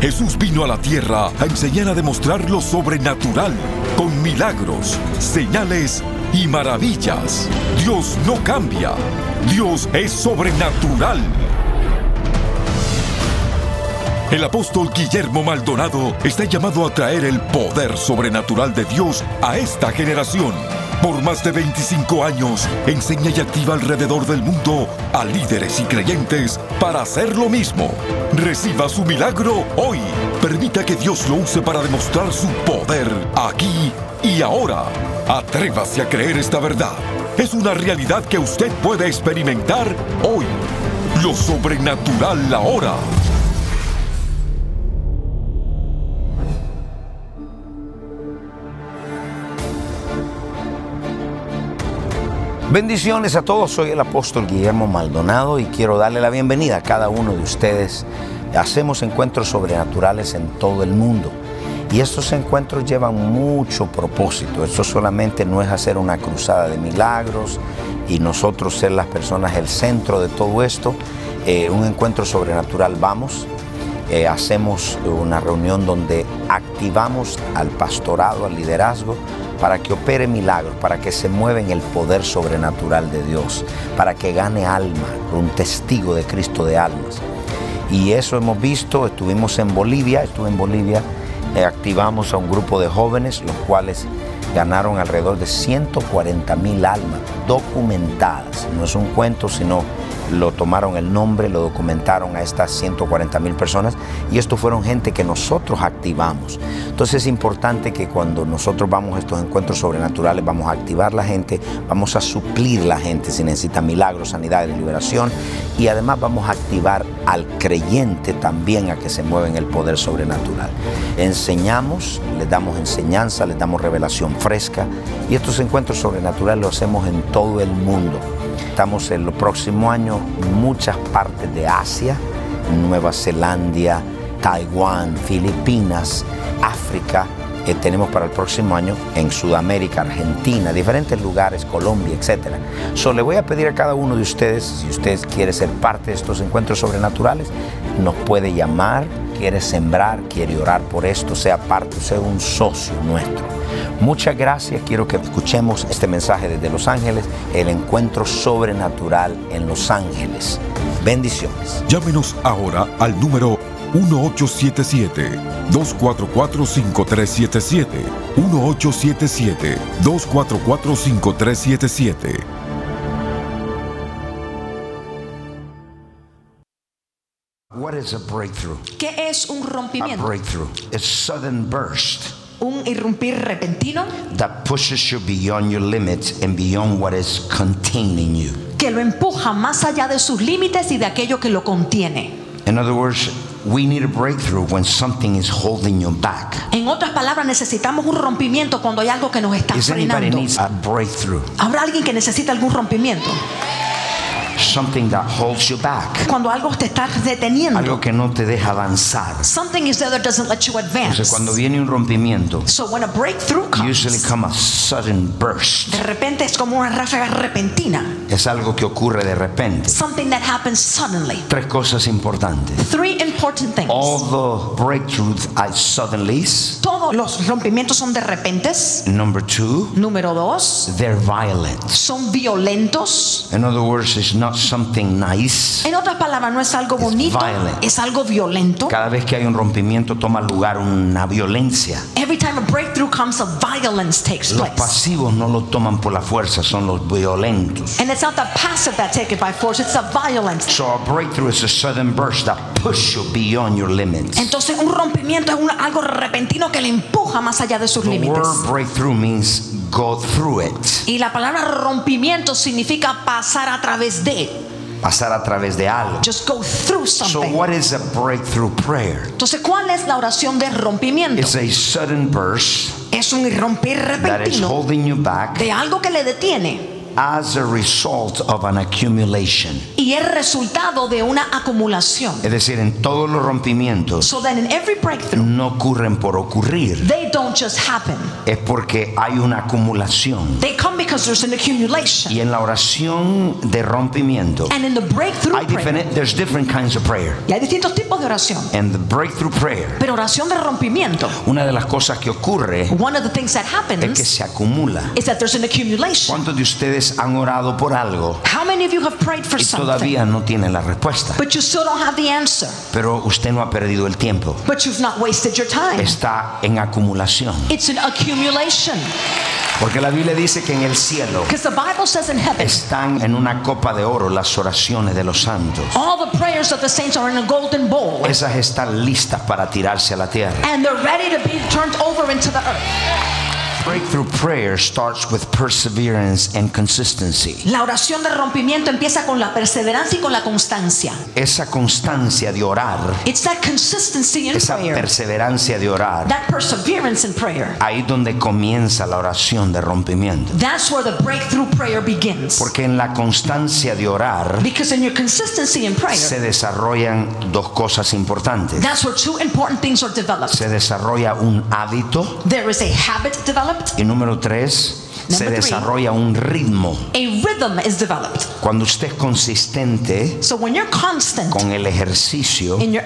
Jesús vino a la tierra a enseñar a demostrar lo sobrenatural, con milagros, señales y maravillas. Dios no cambia. Dios es sobrenatural. El apóstol Guillermo Maldonado está llamado a traer el poder sobrenatural de Dios a esta generación. Por más de 25 años, enseña y activa alrededor del mundo a líderes y creyentes para hacer lo mismo. Reciba su milagro hoy. Permita que Dios lo use para demostrar su poder aquí y ahora. Atrévase a creer esta verdad. Es una realidad que usted puede experimentar hoy. Lo sobrenatural ahora. Bendiciones a todos, soy el apóstol Guillermo Maldonado y quiero darle la bienvenida a cada uno de ustedes. Hacemos encuentros sobrenaturales en todo el mundo y estos encuentros llevan mucho propósito. Esto solamente no es hacer una cruzada de milagros y nosotros ser las personas el centro de todo esto. Eh, un encuentro sobrenatural vamos, eh, hacemos una reunión donde activamos al pastorado, al liderazgo, para que opere milagros, para que se mueva en el poder sobrenatural de Dios, para que gane alma, un testigo de Cristo de almas. Y eso hemos visto, estuvimos en Bolivia, estuve en Bolivia, eh, activamos a un grupo de jóvenes, los cuales ganaron alrededor de 140 mil almas documentadas. No es un cuento, sino lo tomaron el nombre, lo documentaron a estas 140 mil personas y esto fueron gente que nosotros activamos. Entonces es importante que cuando nosotros vamos a estos encuentros sobrenaturales vamos a activar la gente, vamos a suplir la gente si necesita milagros, sanidad y liberación y además vamos a activar al creyente también a que se mueva en el poder sobrenatural. Enseñamos, le damos enseñanza, le damos revelación fresca y estos encuentros sobrenaturales los hacemos en todo el mundo. Estamos en el próximo año muchas partes de Asia, Nueva Zelanda, Taiwán, Filipinas, África. que tenemos para el próximo año en Sudamérica, Argentina, diferentes lugares, Colombia, etc. So, le voy a pedir a cada uno de ustedes, si usted quiere ser parte de estos encuentros sobrenaturales, nos puede llamar, quiere sembrar, quiere orar por esto, sea parte, sea un socio nuestro. Muchas gracias. Quiero que escuchemos este mensaje desde Los Ángeles, el encuentro sobrenatural en Los Ángeles. Bendiciones. Llámenos ahora al número 1877-244-5377. 1877-244-5377. Is a breakthrough? ¿Qué es un A rompimiento? breakthrough is sudden burst Un irrumpir repentino that pushes you beyond your limits and beyond what is containing you. que lo empuja más allá de sus límites y de aquello que lo contiene. In other words, we need a breakthrough when something is holding you back. En otras palabras, necesitamos un rompimiento cuando hay algo que nos está Is anybody frenando. needs a breakthrough? ¿Habrá alguien que necesita algún rompimiento? Something that holds you back. Cuando algo te está deteniendo. Algo que no te deja avanzar. Something is there that doesn't let you advance. Entonces, cuando viene un rompimiento, So when a breakthrough usually comes, come a sudden burst. de repente es como una ráfaga repentina. Es algo que ocurre de repente. Something that happens suddenly. Tres cosas importantes. Three important things. All the breakthroughs are suddenly. Todos los rompimientos son de repentes. Number two, Número dos, they're violent. son violentos. In other words, it's not something nice. En otras palabras, no es algo bonito, violent. es algo violento. Cada vez que hay un rompimiento toma lugar una violencia. Every time a breakthrough comes, a violence takes Los place. pasivos no lo toman por la fuerza, son los violentos. And it's not the passive that take it by force, it's the violence. So a breakthrough is a sudden burst that push you beyond your limits. Entonces, un rompimiento es un- algo repentino que le empuja más allá de sus The límites. word breakthrough means go through it. Y la palabra rompimiento significa pasar a través de. Pasar a través de algo. Just go through So something. what is a breakthrough prayer? Entonces, ¿cuál es la oración de rompimiento? It's a sudden burst Es un irrumpir that is repentino holding you back de algo que le detiene as a result of an accumulation. y es resultado de una acumulación. Es decir, en todos los rompimientos So that in every breakthrough, no ocurren por ocurrir, they don't just happen. es porque hay una acumulación. They come because there's an accumulation. Y en la oración de rompimiento, And in the breakthrough hay diferentes, there's different kinds of prayer. y hay distintos tipos de oración. En the breakthrough prayer, Pero oración de rompimiento, una de las cosas que ocurre one of the things that es que happens se acumula. is that there's an accumulation. ¿Cuántos de ustedes han orado por algo How many of you have prayed for y something, todavía no tienen la respuesta? but you still don't have the answer, Pero usted no ha perdido el tiempo. but you've not wasted your time? Está en acumulación. It's an accumulation. Porque la Biblia dice que en el cielo Because the Bible says in heaven, están en una copa de oro las oraciones de los santos. all the prayers of the saints are in a golden bowl. Esas están listas para tirarse a la tierra. And they're ready to be turned over into the earth. Breakthrough prayer starts with perseverance and consistency. La oración de rompimiento empieza con la perseverancia y con la constancia. Esa constancia de orar, It's that consistency in esa prayer, perseverancia de orar, that perseverance in prayer. ahí donde comienza la oración de rompimiento. That's where the breakthrough prayer begins. Porque en la constancia de orar Because in your consistency in prayer, se desarrollan dos cosas importantes. that's where two important things are developed. Se desarrolla un hábito There is a habit developed, y número tres, se Number three. desarrolla un ritmo. a rhythm is developed. Cuando usted es consistente So when you're constant con el ejercicio, in your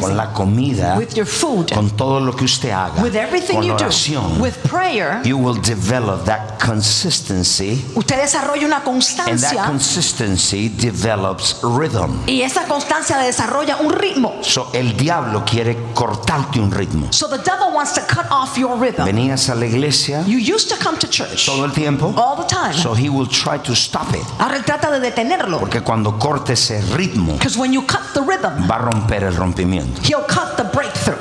con la comida, with your food, con todo lo que usted haga, with everything con you la do, oración, with prayer, you will develop that consistency, usted desarrolla una and that constancia consistency develops rhythm. y esa constancia desarrolla un ritmo. So, el diablo quiere cortarte un ritmo. So the devil wants to cut off your rhythm. Venías a la iglesia You used to come to church todo el tiempo, all the time. so he will try to stop it. Ahora él trata de detenerlo. Porque cuando corte ese ritmo, Because when you cut the rhythm, va a romper el rompimiento. he'll cut the breakthrough.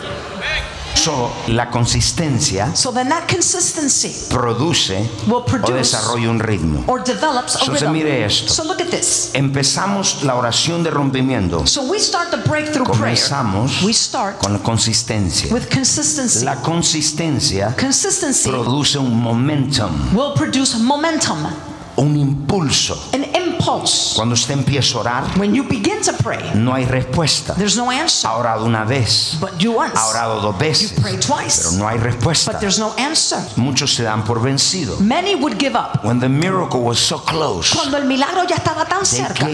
So, la consistencia So then that consistency produce will o produce desarrolla un ritmo. or develops a Entonces, rhythm. mire esto. So look at this. Empezamos la oración de rompimiento. So we start the breakthrough prayer. Comenzamos We start con la consistencia. with consistency. La consistencia Consistency produce un momentum, will produce momentum, un impulso. an. Cuando usted empieza a orar, When you begin to pray, no hay respuesta. there's no answer. Ha orado una vez, But you once, ha orado dos veces, you pray twice, pero no hay respuesta. but there's no answer. Muchos se dan por vencido. Many would give up. When the miracle was so close, Cuando el milagro ya estaba tan cerca,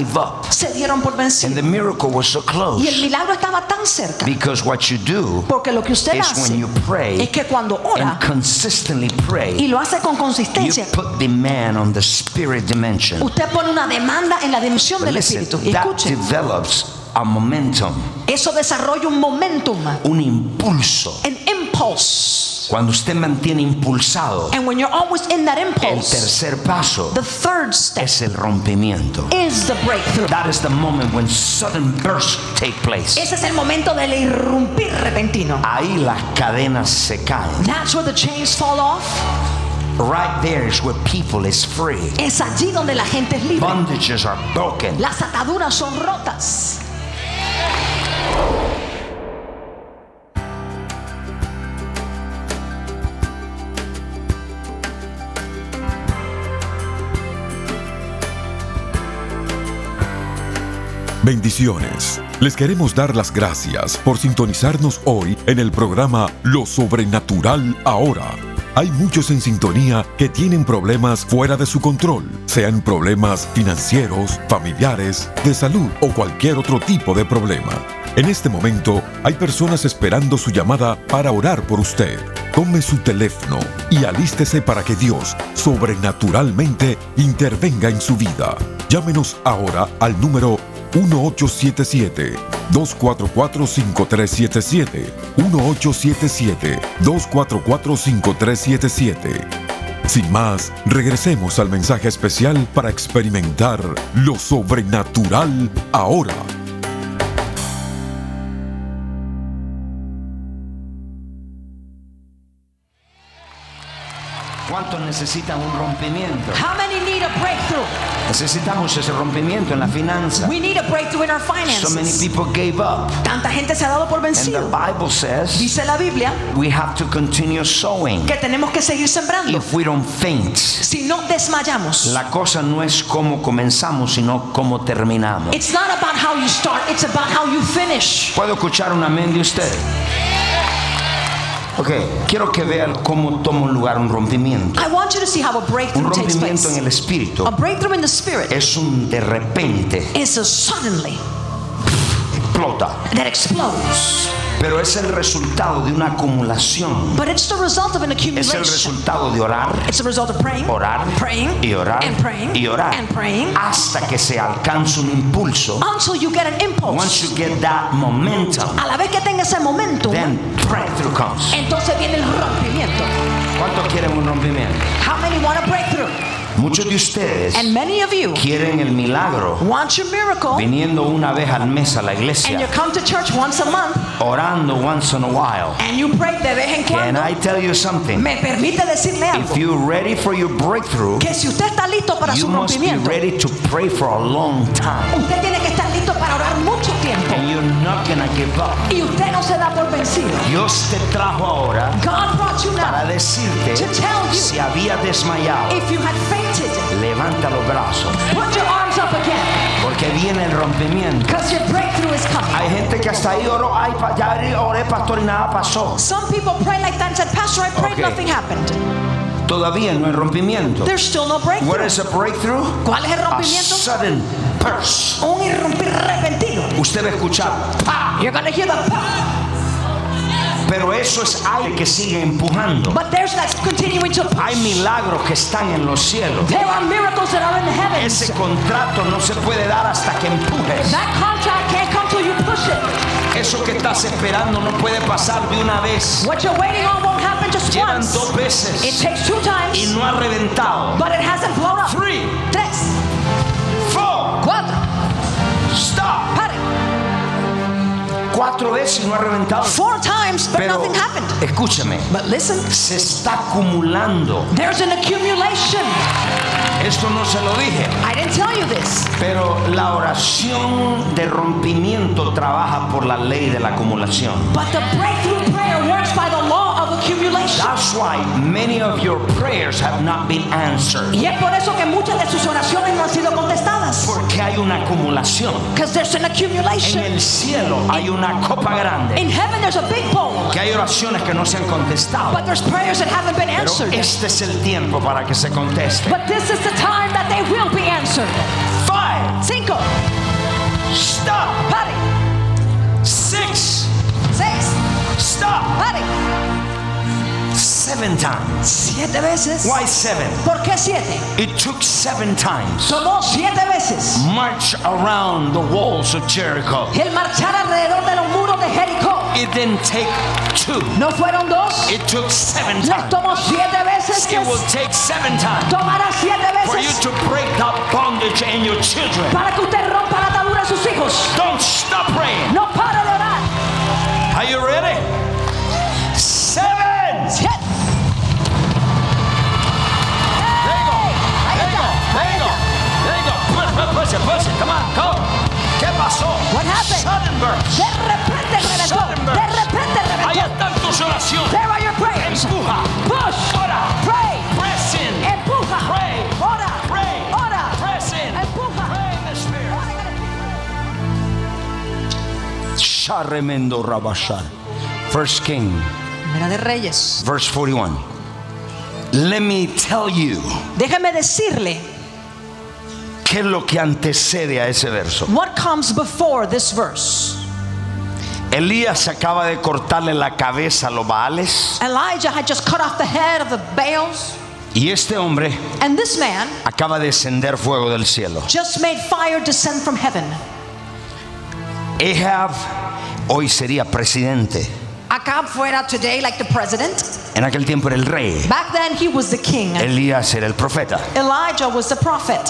se dieron por And vencidos. the miracle was so Y el milagro estaba tan cerca. because what you do Porque lo que usted is hace when you pray es que cuando and ora consistently y pray, lo hace con consistencia, put demand on the spirit dimension. usted pone una demanda en la dimensión But del listen, espíritu. Y a momentum, eso desarrolla un momentum, un impulso. an impulse. Cuando usted mantiene impulsado, And when you're always in that el impulse, tercer paso the third step es el rompimiento. is the breakthrough. That is the moment when sudden bursts take place. Ese es el momento del irrumpir repentino. Ahí las cadenas se caen. That's where the chains fall off. Right there is where people is free. Es allí donde la gente es libre. Bondages are broken. Las ataduras son rotas. Bendiciones. Les queremos dar las gracias por sintonizarnos hoy en el programa Lo Sobrenatural Ahora. Hay muchos en sintonía que tienen problemas fuera de su control, sean problemas financieros, familiares, de salud o cualquier otro tipo de problema. En este momento hay personas esperando su llamada para orar por usted. Tome su teléfono y alístese para que Dios sobrenaturalmente intervenga en su vida. Llámenos ahora al número 1877-244-5377. 1877-244-5377. Sin más, regresemos al mensaje especial para experimentar lo sobrenatural ahora. ¿Cuántos necesitan un rompimiento? How many need a breakthrough? Necesitamos ese rompimiento en la finanza. We need a breakthrough in our So many finances. people gave up. Tanta gente se ha dado por And the vencido. Bible says Dice la Biblia we have to continue sowing que tenemos que seguir sembrando. if we don't faint. Si no desmayamos. La cosa no es cómo comenzamos, sino cómo terminamos. It's not about how you start, it's about how you finish. ¿Puedo escuchar un amén de usted? Ok, quiero que vean cómo toma lugar un rompimiento. I want you to see how a Un breakthrough takes rompimiento en place. el espíritu A breakthrough in the spirit es un de repente, is a suddenly explota, that explodes. Pero es el resultado de una acumulación. But it's the result of an Es el accumulation. resultado de orar, It's the result of praying, orar praying, y orar and praying, y orar and praying hasta que se alcanza un impulso. until you get an Once impulse. you get that momentum, A la vez que tenga ese momento, then breakthrough comes. entonces viene el rompimiento. ¿Cuántos quieren un rompimiento? How many want a breakthrough? Muchos de ustedes And many of you quieren el milagro want your miracle, viniendo una vez al mes a la and you iglesia, come to church once a month, orando once in a while. and you pray de vez en Can cuando. I tell you something? Me permite decirle algo. If you're ready for your breakthrough, Que si usted está listo para you su must be rompimiento, ready to pray for a long time. usted tiene que estar listo para orar mucho tiempo. And you're not gonna give up. Y usted no se da por vencido. Dios te trajo ahora God brought you para decirte To tell you. si había desmayado, If you had fainted, levanta los brazos, put your arms up again. porque viene el rompimiento. Your breakthrough is coming. Hay gente que hasta ahí oró, ay, ya oré, pastor, y nada pasó. Some people pray like that and said, Pastor, I prayed, Okay. nothing happened. Todavía no hay rompimiento. There's still no What breakthrough. is a breakthrough? ¿Cuál es el A rompimiento? sudden burst. Un irrumpir repentino. Usted va a escuchar. You're to hear the pero eso es aire que sigue empujando. but there's that continuing to Hay milagros que están en los cielos. There are miracles that are in. Ese contrato no se puede dar hasta que empujes. That contract can't come till you push it. Eso que estás esperando no puede pasar de una vez. What you're waiting on won't happen just Llevan once. dos It veces takes two y times, no ha reventado. but it hasn't blown up. Three, Cuatro veces no ha reventado. Four times, but Pero nothing happened. escúchame, But listen, se está acumulando. there's an accumulation. Esto no se lo dije. I didn't tell you this, Pero la oración de rompimiento trabaja por la ley de la acumulación. but the breakthrough prayer works by the law of accumulation. That's why many of your prayers have not been answered. Y es por eso que muchas de sus oraciones no han sido acumulación. Because there's an En accumulation. el cielo hay una copa grande. In heaven, there's a big bowl, Que hay oraciones que no se han contestado. but there's prayers that haven't been Pero answered. este es el tiempo para que se conteste. But this is the time that they will be answered. Five. Cinco, Stop. Six. Seis, Stop. Seven times. Siete veces. Why seven? ¿Por qué siete? It took seven times. Tomó siete veces March around the walls of Jericho. el marchar alrededor de los muros de Jericó. It didn't take two. No fueron dos, It took seven les times. tomó siete veces. It will take seven times Tomará siete for you to break that bondage in your children. para que usted rompa la atadura de sus hijos. Don't stop praying. No pare de Sharemendo Rabashal. First King, Primera de Reyes. verse 41. Let me tell you Déjame decirle qué es lo que antecede a ese verso. what comes before this verse. Elías acaba de cortarle la cabeza a los Baales Elijah had just cut off the head of the Baals, y este hombre and this man acaba de encender fuego del cielo. just made fire descend from heaven. Ahab hoy sería presidente. Acab fuera today like the president. En aquel tiempo era el rey. Back then he was the king. Elías era el profeta. Elijah was the prophet.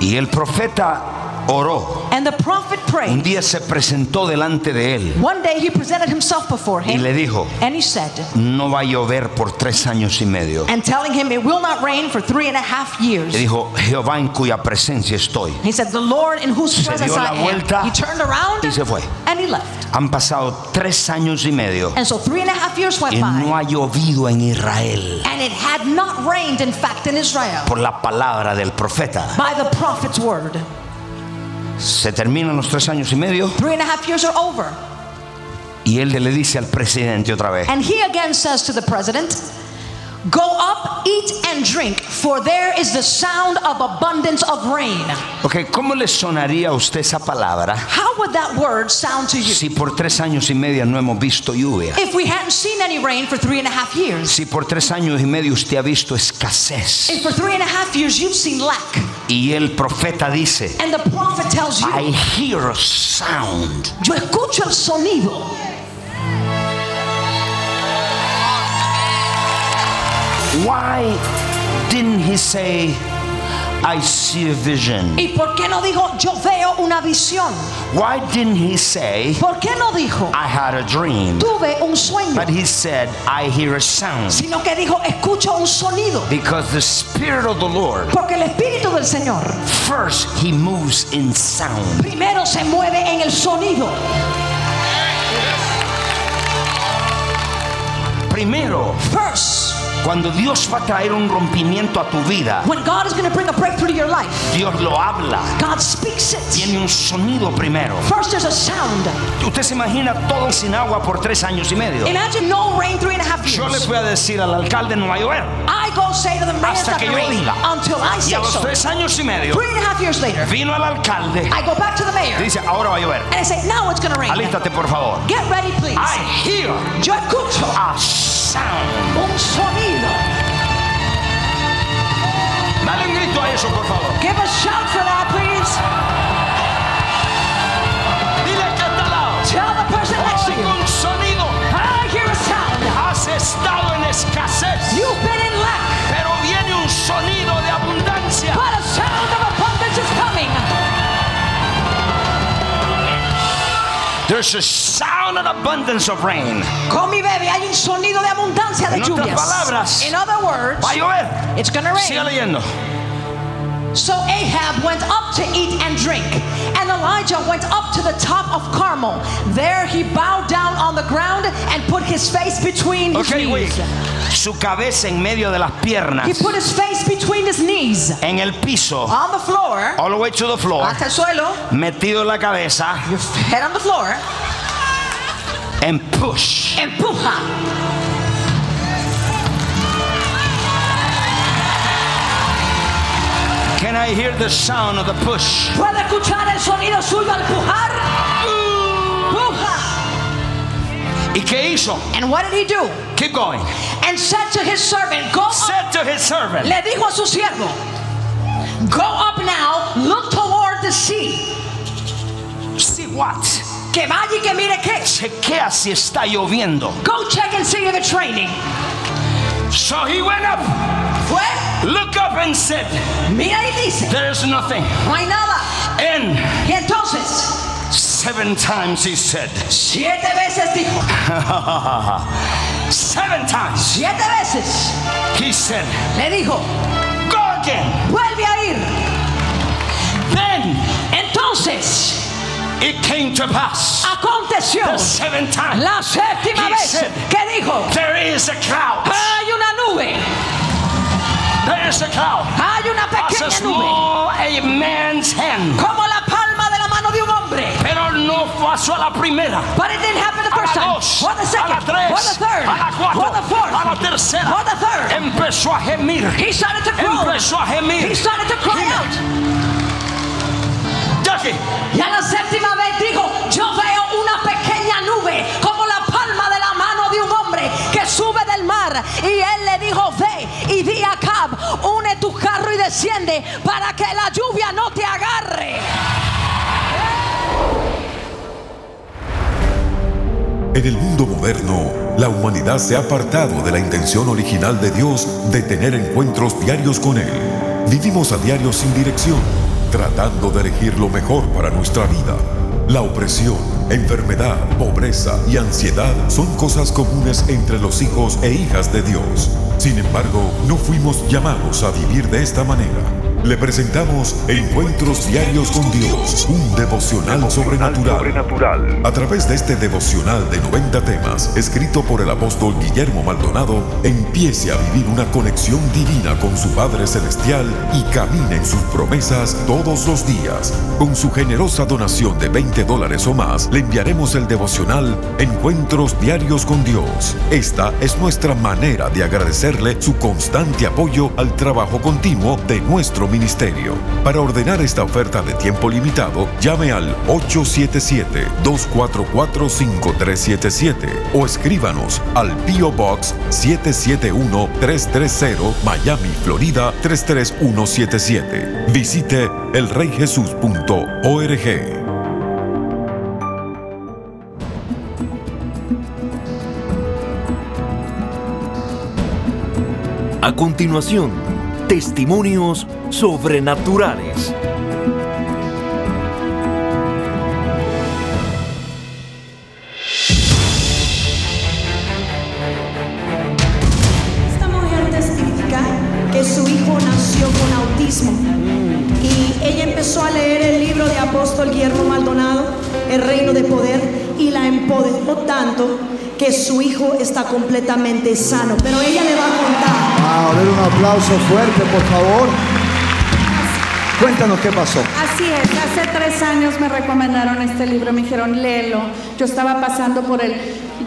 Y el profeta oró. And the prophet Un prayed. día se presentó delante de él One day he presented himself before y him. le dijo, And he said, no va a llover por tres años y medio. and telling him it will not rain for three and a half years. Le dijo, Jehová en cuya presencia estoy. He said, The Lord in whose Se presence dio la I am. vuelta He turned around y se fue. and he left. Han pasado tres años y medio And so three and a half years went y no ha llovido en Israel And it had not rained, in fact, in Israel por la palabra del profeta. by the prophet's word. Se terminan los tres años y medio Three and a half years are over. y él le dice al presidente otra vez, And he again says to the president, Go up, eat and drink, for there is the sound of abundance of rain. ¿cómo le sonaría a usted esa palabra How would that word sound to you si por tres años y medio no hemos visto lluvia? if we hadn't seen any rain for three and a half years? Si por tres años y medio usted ha visto escasez If for three and a half years you've seen lack, y el profeta dice, and the prophet tells you, I hear a sound. Yo escucho el sonido. Why didn't he say, I see a vision? ¿Y por qué no dijo, Yo veo una visión? Why didn't he say, ¿Por qué no dijo, I had a dream? Tuve un sueño? But he said, I hear a sound. Sino que dijo, Escucho un sonido. Because the Spirit of the Lord, Porque el Espíritu del Señor first, he moves in sound. primero se mueve en el sonido. Primero, First, cuando Dios va a traer un rompimiento a tu vida, when God is going to bring a breakthrough to your life, Dios lo habla. God speaks it. Tiene un sonido primero. First, there's a sound. Usted se imagina todo sin agua por tres años y medio. Imagine no rain three and a half Yo le voy a decir al alcalde no va a llover. I go say to them, rain Hasta que yo diga. Y a los tres años y medio vino el alcalde I go back to the y mayor dice, ahora va a llover. and I say, now it's going to rain. Alístate por favor. Get ready, please. I hear Yo escucho a sound. un sonido. Dale un grito a eso, por favor. Give a shout for that, please. There's a sound and abundance of rain. Con mi bebé hay un sonido de abundancia de En lluvias. palabras, In other words, Va a llover. it's going to Siga rain. leyendo. So Ahab went up to eat and drink, Elijah went up to the top of Carmel. There he bowed down on the ground and put his face between his Ok, güey. knees. Su cabeza en medio de las piernas. He put his face between his knees En el piso. on the floor, All the way to the floor. hasta el suelo, Metido la cabeza. your head on the floor, And push. empuja. Can I hear the sound of the push? ¿Puede escuchar el sonido suyo al? Empuja. ¿Y qué hizo? And what did he do? Keep going. And said to his servant, Go up. Said to his servant. Le dijo a su siervo, Go up now, look toward the sea. See what? Que vaya y que mire qué. Chequea si está lloviendo. Go check and see if it's raining. So he went up, Looked up and said, mira y dice, There's nothing. no hay nada. And Y entonces, seven times he said, siete veces dijo, Seven times siete veces he said, le dijo, Go again. vuelve a ir. Then Entonces, it came to pass aconteció the seventh time. la séptima He vez said, que dijo, There is a cloud. Como la palma de la mano de un hombre. Pero no pasó a la primera. But it didn't happen the A la time, dos, or the a second, la tres, or the third, a la cuatro, or the fourth, a la tercera. or the third. Empezó a gemir. He started to groan. Empezó a gemir. He started to cry Dime. out. Jackie, Y a la séptima vez dijo, yo veo una pequeña nube como la palma de la mano de un hombre que sube del mar. Y él le dijo, ve tu carro y desciende para que la lluvia no te agarre. En el mundo moderno, la humanidad se ha apartado de la intención original de Dios de tener encuentros diarios con Él. Vivimos a diario sin dirección, tratando de elegir lo mejor para nuestra vida. La opresión, enfermedad, pobreza y ansiedad son cosas comunes entre los hijos e hijas de Dios. Sin embargo, no fuimos llamados a vivir de esta manera. Le presentamos Encuentros Diarios con Dios, un devocional sobrenatural. A través de este devocional de 90 temas, escrito por el apóstol Guillermo Maldonado, empiece a vivir una conexión divina con su Padre Celestial y camine en sus promesas todos los días. Con su generosa donación de 20 dólares o más, le enviaremos el devocional Encuentros Diarios con Dios. Esta es nuestra manera de agradecerle su constante apoyo al trabajo continuo de nuestro ministerio. Para ordenar esta oferta de tiempo limitado, llame al 877-244-5377 o escríbanos al P.O. Box 771-330 Miami, Florida 33177. Visite elreyjesus.org. A continuación, testimonios sobrenaturales. Esta mujer testifica que su hijo nació con autismo y ella empezó a leer el libro de apóstol Guillermo Maldonado, El reino de poder, y la empoderó tanto que su hijo está completamente sano. Pero ella le va a contar. Wow, denle un aplauso fuerte, por favor. Cuéntanos qué pasó. Así es, hace tres años me recomendaron este libro, me dijeron léelo. Yo estaba pasando por el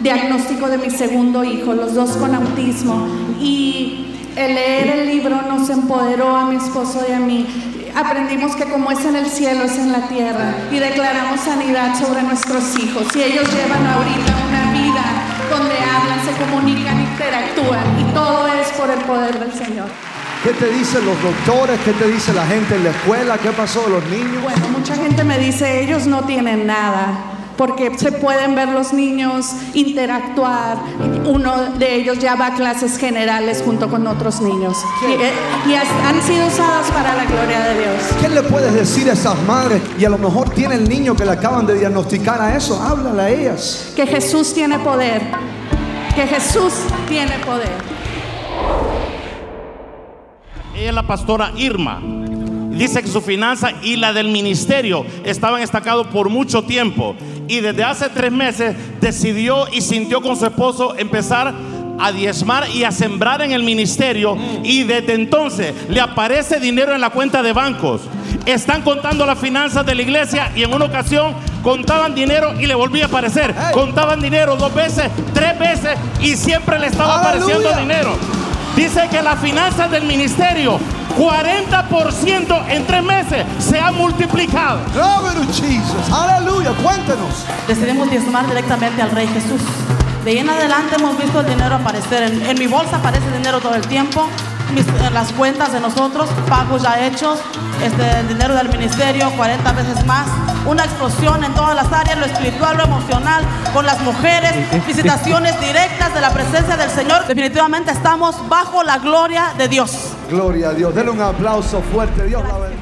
diagnóstico de mi segundo hijo, los dos con autismo, y el leer el libro nos empoderó a mi esposo y a mí. Aprendimos que como es en el cielo, es en la tierra, y declaramos sanidad sobre nuestros hijos. Y ellos llevan ahorita una vida donde hablan, se comunican, interactúan, y todo es por el poder del Señor. ¿Qué te dicen los doctores? ¿Qué te dice la gente en la escuela? ¿Qué pasó de los niños? Bueno, mucha gente me dice, ellos no tienen nada, porque se pueden ver los niños interactuar. Uno de ellos ya va a clases generales junto con otros niños. Y, eh, y han sido usados para la gloria de Dios. ¿Qué le puedes decir a esas madres? Y a lo mejor tiene el niño que le acaban de diagnosticar a eso. Háblale a ellas. Que Jesús tiene poder. Que Jesús tiene poder. Ella es la pastora Irma. Dice que su finanza y la del ministerio estaban estancados por mucho tiempo. Y desde hace tres meses decidió y sintió con su esposo empezar a diezmar y a sembrar en el ministerio. Y desde entonces le aparece dinero en la cuenta de bancos. Están contando las finanzas de la iglesia y en una ocasión contaban dinero y le volvía a aparecer. Contaban dinero dos veces, tres veces y siempre le estaba apareciendo dinero. Dice que las finanzas del ministerio, 40% en tres meses, se ha multiplicado. Glory to Jesus. Aleluya. Cuéntanos. decidimos diezmar directamente al Rey Jesús. De ahí en adelante hemos visto el dinero aparecer. En, en mi bolsa aparece dinero todo el tiempo. Mis- en las cuentas de nosotros, pagos ya hechos, este, el dinero del ministerio, 40 veces más. Una explosión en todas las áreas, lo espiritual, lo emocional, con las mujeres, visitaciones directas de la presencia del Señor. Definitivamente estamos bajo la gloria de Dios. Gloria a Dios. Denle un aplauso fuerte. Dios la bendiga.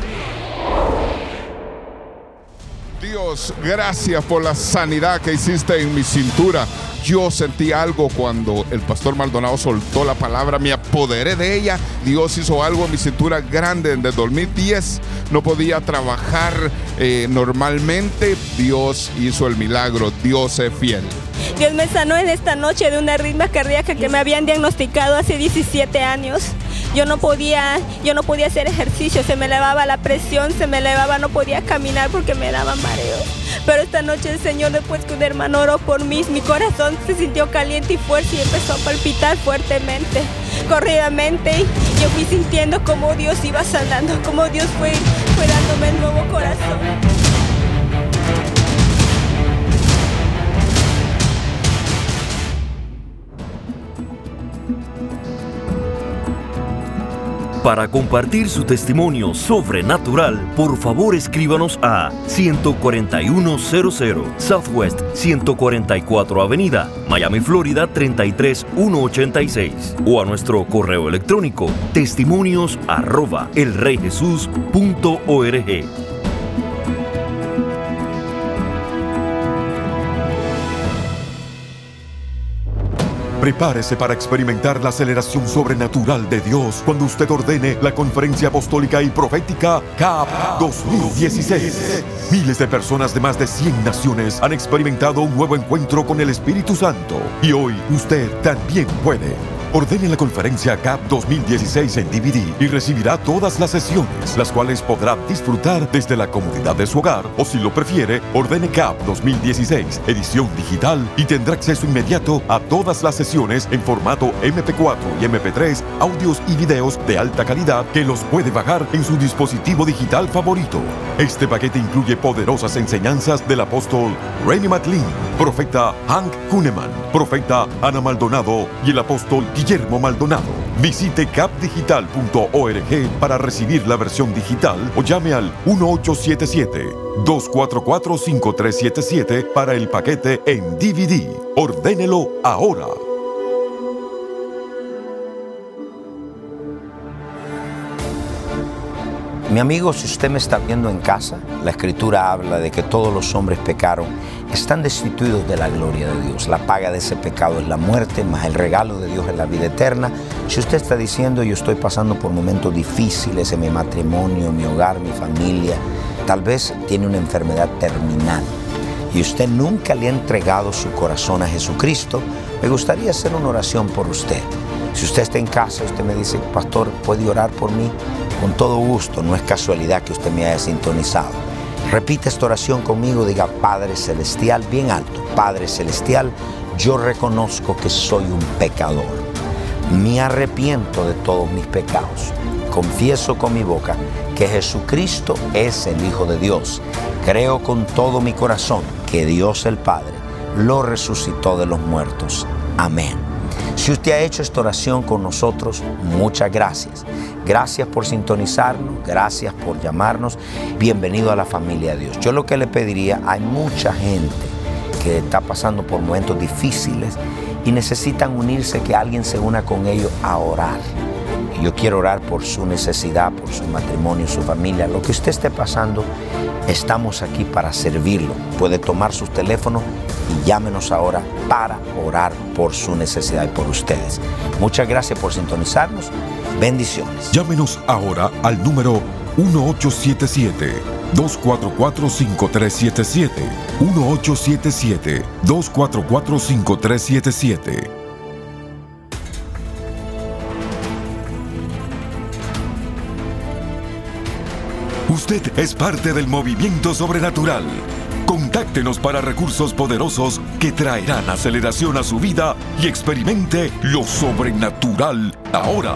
Dios, gracias por la sanidad que hiciste en mi cintura. Yo sentí algo cuando el pastor Maldonado soltó la palabra, me apoderé de ella. Dios hizo algo en mi cintura grande. Desde 2010 no podía trabajar eh, normalmente. Dios hizo el milagro. Dios es fiel. Dios me sanó en esta noche de una arritmia cardíaca que me habían diagnosticado hace 17 años. Yo no podía, yo no podía hacer ejercicio, se me elevaba la presión, se me elevaba, no podía caminar porque me daba mareos. Pero esta noche el Señor, después que un hermano oró por mí, mi corazón se sintió caliente y fuerte y empezó a palpitar fuertemente, corridamente. Y yo fui sintiendo como Dios iba sanando, como Dios fue, fue dándome el nuevo corazón. Para compartir su testimonio sobrenatural, por favor escríbanos a 14100 Southwest 144 Avenida, Miami, Florida 33186 o a nuestro correo electrónico testimonios arroba elreyjesus.org. Prepárese para experimentar la aceleración sobrenatural de Dios cuando usted ordene la conferencia apostólica y profética CAP 2016. Miles de personas de más de 100 naciones han experimentado un nuevo encuentro con el Espíritu Santo y hoy usted también puede. Ordene la conferencia CAP 2016 en DVD y recibirá todas las sesiones, las cuales podrá disfrutar desde la comodidad de su hogar o si lo prefiere, ordene CAP 2016 edición digital y tendrá acceso inmediato a todas las sesiones en formato MP4 y MP3, audios y videos de alta calidad que los puede bajar en su dispositivo digital favorito. Este paquete incluye poderosas enseñanzas del apóstol Remy McLean, profeta Hank Kuhneman, profeta Ana Maldonado y el apóstol Guillermo Maldonado. Visite capdigital.org para recibir la versión digital o llame al 1877-244-5377 para el paquete en DVD. Ordénelo ahora. Mi amigo, si usted me está viendo en casa, la escritura habla de que todos los hombres pecaron, están destituidos de la gloria de Dios. La paga de ese pecado es la muerte, más el regalo de Dios es la vida eterna. Si usted está diciendo, yo estoy pasando por momentos difíciles en mi matrimonio, mi hogar, mi familia, tal vez tiene una enfermedad terminal y usted nunca le ha entregado su corazón a Jesucristo, me gustaría hacer una oración por usted. Si usted está en casa, usted me dice, pastor, ¿puede orar por mí? Con todo gusto, no es casualidad que usted me haya sintonizado. Repite esta oración conmigo, diga, Padre Celestial, bien alto, Padre Celestial, yo reconozco que soy un pecador. Me arrepiento de todos mis pecados. Confieso con mi boca que Jesucristo es el Hijo de Dios. Creo con todo mi corazón que Dios el Padre lo resucitó de los muertos. Amén. Si usted ha hecho esta oración con nosotros, muchas gracias. Gracias por sintonizarnos, gracias por llamarnos. Bienvenido a la familia de Dios. Yo lo que le pediría, hay mucha gente que está pasando por momentos difíciles y necesitan unirse, que alguien se una con ellos a orar. Yo quiero orar por su necesidad, por su matrimonio, su familia, lo que usted esté pasando. Estamos aquí para servirlo. Puede tomar sus teléfonos y llámenos ahora para orar por su necesidad y por ustedes. Muchas gracias por sintonizarnos. Bendiciones. Llámenos ahora al número 1877-244-5377. 1877-244-5377. Usted es parte del movimiento sobrenatural. Contáctenos para recursos poderosos que traerán aceleración a su vida y experimente lo sobrenatural ahora.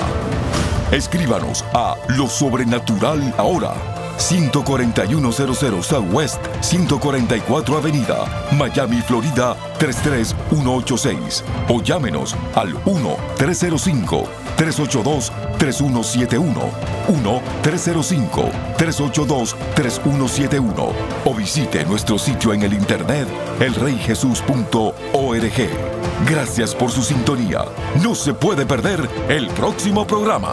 Escríbanos a Lo Sobrenatural Ahora, 14100 Southwest 144 Avenida, Miami, Florida 33186 o llámenos al 1-305-382-3171, 1-305-382-3171 o visite nuestro sitio en el internet elreyjesus.org. Gracias por su sintonía. No se puede perder el próximo programa.